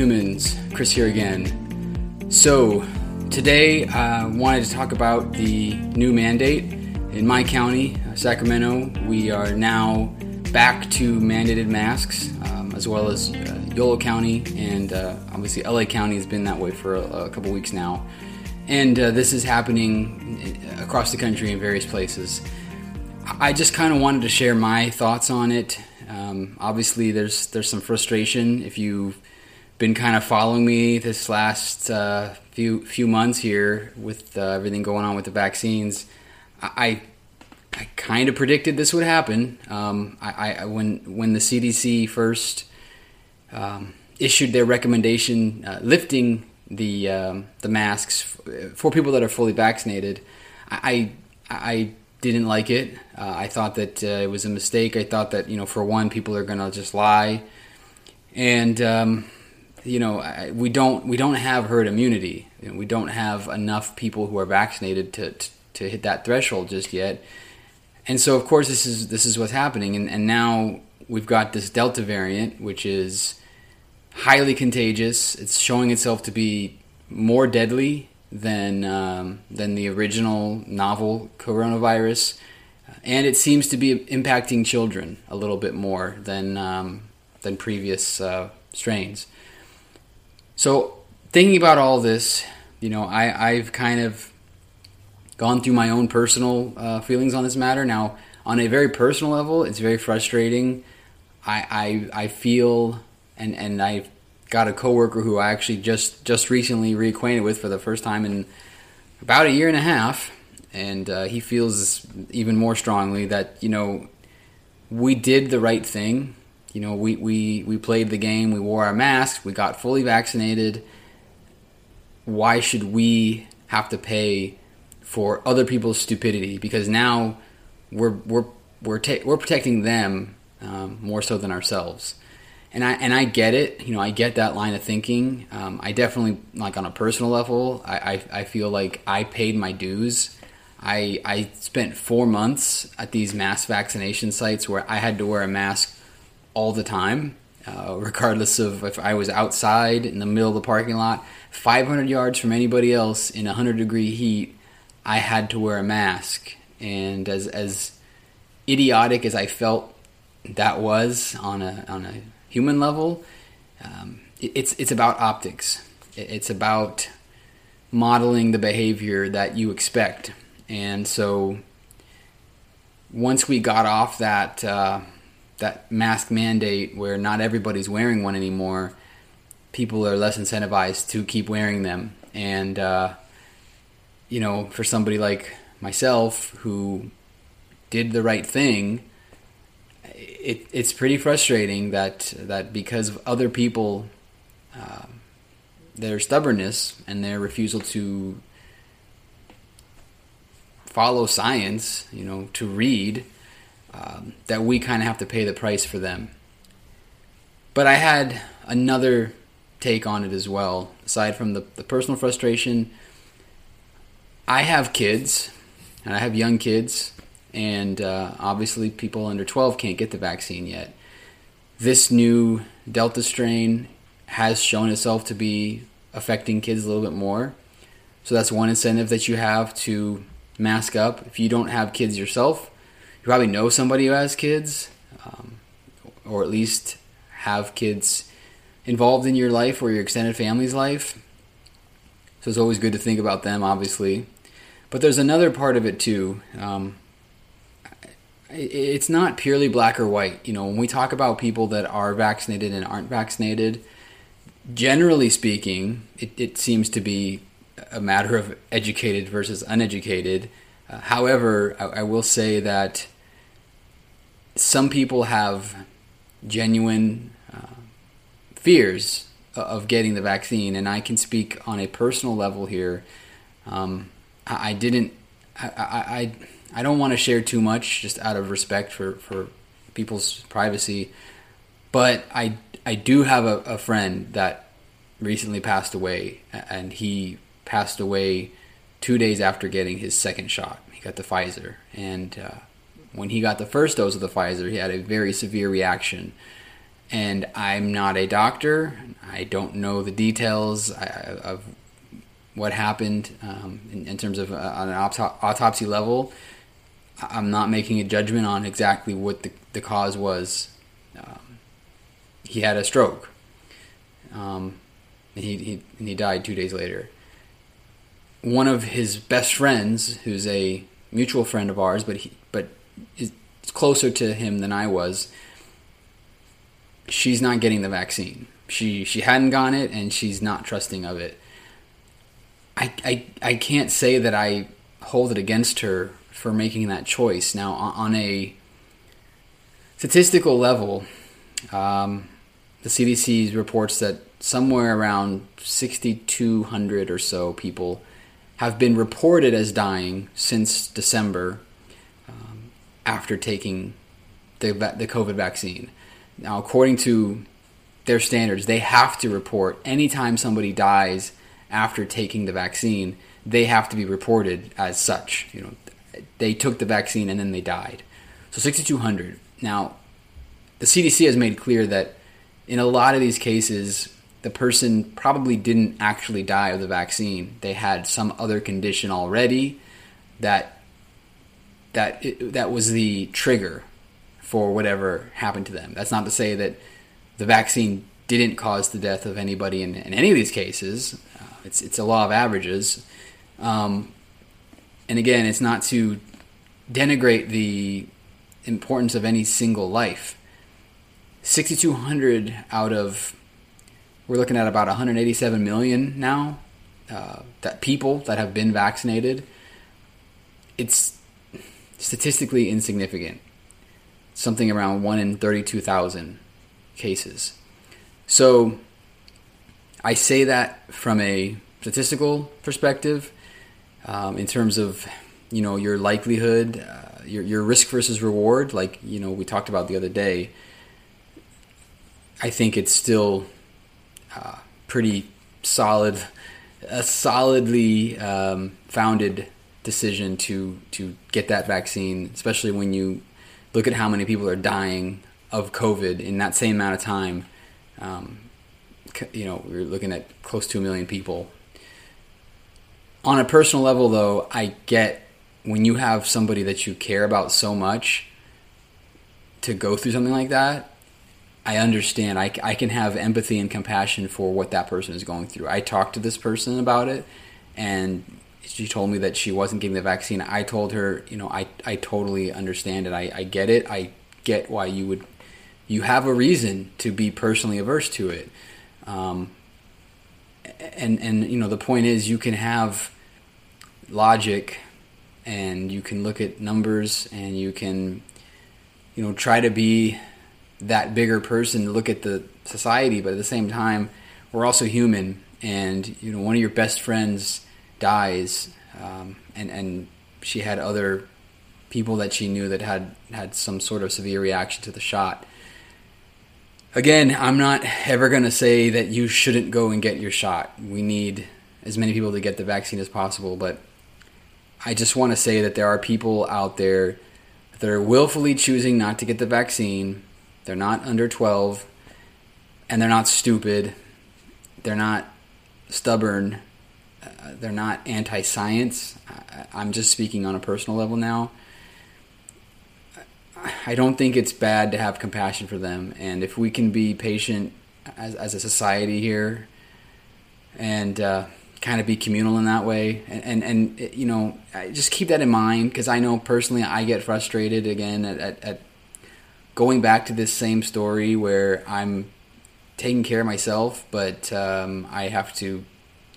Humans. Chris here again. So, today I uh, wanted to talk about the new mandate in my county, uh, Sacramento. We are now back to mandated masks, um, as well as uh, Yolo County, and uh, obviously LA County has been that way for a, a couple weeks now. And uh, this is happening across the country in various places. I just kind of wanted to share my thoughts on it. Um, obviously, there's there's some frustration if you've been kind of following me this last uh, few few months here with uh, everything going on with the vaccines. I I kind of predicted this would happen. Um, I, I, when when the CDC first um, issued their recommendation uh, lifting the um, the masks for people that are fully vaccinated, I I didn't like it. Uh, I thought that uh, it was a mistake. I thought that you know, for one, people are going to just lie, and um, you know, we don't we don't have herd immunity. You know, we don't have enough people who are vaccinated to, to, to hit that threshold just yet. And so, of course, this is this is what's happening. And, and now we've got this Delta variant, which is highly contagious. It's showing itself to be more deadly than um, than the original novel coronavirus, and it seems to be impacting children a little bit more than um, than previous uh, strains. So thinking about all this, you know, I, I've kind of gone through my own personal uh, feelings on this matter. Now, on a very personal level, it's very frustrating. I I, I feel and and I've got a coworker who I actually just just recently reacquainted with for the first time in about a year and a half, and uh, he feels even more strongly that you know we did the right thing you know, we, we, we played the game, we wore our masks, we got fully vaccinated. Why should we have to pay for other people's stupidity? Because now we're, we're, we're, ta- we're protecting them um, more so than ourselves. And I, and I get it, you know, I get that line of thinking. Um, I definitely, like on a personal level, I, I, I feel like I paid my dues. I, I spent four months at these mass vaccination sites where I had to wear a mask all the time, uh, regardless of if I was outside in the middle of the parking lot, 500 yards from anybody else in 100 degree heat, I had to wear a mask. And as as idiotic as I felt that was on a on a human level, um, it, it's it's about optics. It, it's about modeling the behavior that you expect. And so once we got off that. Uh, that mask mandate where not everybody's wearing one anymore, people are less incentivized to keep wearing them. And, uh, you know, for somebody like myself who did the right thing, it, it's pretty frustrating that, that because of other people, uh, their stubbornness and their refusal to follow science, you know, to read, um, that we kind of have to pay the price for them. But I had another take on it as well, aside from the, the personal frustration. I have kids, and I have young kids, and uh, obviously people under 12 can't get the vaccine yet. This new Delta strain has shown itself to be affecting kids a little bit more. So that's one incentive that you have to mask up. If you don't have kids yourself, you probably know somebody who has kids, um, or at least have kids involved in your life or your extended family's life. So it's always good to think about them, obviously. But there's another part of it too. Um, it's not purely black or white. You know, when we talk about people that are vaccinated and aren't vaccinated, generally speaking, it, it seems to be a matter of educated versus uneducated. Uh, however, I, I, will say that some people have genuine uh, fears of getting the vaccine, and I can speak on a personal level here. Um, I, I, didn't. I, I, I don't want to share too much, just out of respect for, for people's privacy. But I I do have a, a friend that recently passed away, and he passed away two days after getting his second shot. He got the Pfizer, and uh, when he got the first dose of the Pfizer, he had a very severe reaction, And I'm not a doctor. I don't know the details of what happened um, in, in, terms of uh, on an autopsy level. I'm not making a judgment on exactly what the, the cause was. Um, he had a stroke. Um, and he, he, and he died two days later. One of his best friends, who's a mutual friend of ours, but he, but is closer to him than I was, she's not getting the vaccine. She she hadn't gotten it, and she's not trusting of it. I, I, I can't say that I hold it against her for making that choice. Now, on a statistical level, um, the CDC reports that somewhere around 6,200 or so people have been reported as dying since December after taking the, the COVID vaccine. Now, according to their standards, they have to report anytime somebody dies after taking the vaccine, they have to be reported as such. You know, they took the vaccine and then they died. So 6,200. Now, the CDC has made clear that in a lot of these cases, the person probably didn't actually die of the vaccine. They had some other condition already that that it, that was the trigger for whatever happened to them. That's not to say that the vaccine didn't cause the death of anybody in, in any of these cases. Uh, it's it's a law of averages, um, and again, it's not to denigrate the importance of any single life. 6,200 out of we're looking at about 187 million now uh, that people that have been vaccinated. It's statistically insignificant. Something around one in 32,000 cases. So I say that from a statistical perspective, um, in terms of you know your likelihood, uh, your your risk versus reward. Like you know we talked about the other day. I think it's still uh, pretty solid, a solidly um, founded decision to to get that vaccine, especially when you look at how many people are dying of COVID in that same amount of time. Um, you know, we're looking at close to a million people. On a personal level, though, I get when you have somebody that you care about so much to go through something like that. I understand. I, I can have empathy and compassion for what that person is going through. I talked to this person about it, and she told me that she wasn't getting the vaccine. I told her, you know, I, I totally understand it. I, I get it. I get why you would, you have a reason to be personally averse to it. Um, and, and, you know, the point is you can have logic and you can look at numbers and you can, you know, try to be that bigger person to look at the society, but at the same time, we're also human. And you know, one of your best friends dies, um, and and she had other people that she knew that had had some sort of severe reaction to the shot. Again, I'm not ever going to say that you shouldn't go and get your shot. We need as many people to get the vaccine as possible, but I just want to say that there are people out there that are willfully choosing not to get the vaccine they're not under 12, and they're not stupid. They're not stubborn. They're not anti science. I'm just speaking on a personal level now. I don't think it's bad to have compassion for them. And if we can be patient as, as a society here and uh, kind of be communal in that way, and, and, and you know, just keep that in mind because I know personally I get frustrated again at, at, at going back to this same story where I'm taking care of myself, but um, I have to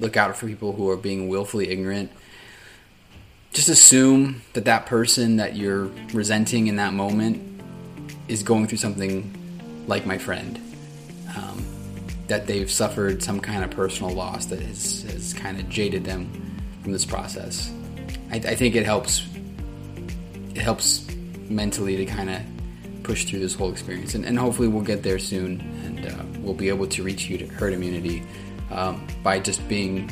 look out for people who are being willfully ignorant. Just assume that that person that you're resenting in that moment is going through something like my friend. Um, that they've suffered some kind of personal loss that has, has kind of jaded them from this process. I, I think it helps. It helps mentally to kind of push through this whole experience. And, and hopefully we'll get there soon and uh, we'll be able to reach you herd immunity um, by just being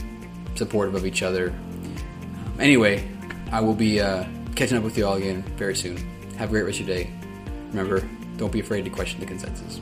supportive of each other. Um, anyway, I will be uh, catching up with you all again very soon. Have a great rest of your day. Remember, don't be afraid to question the consensus.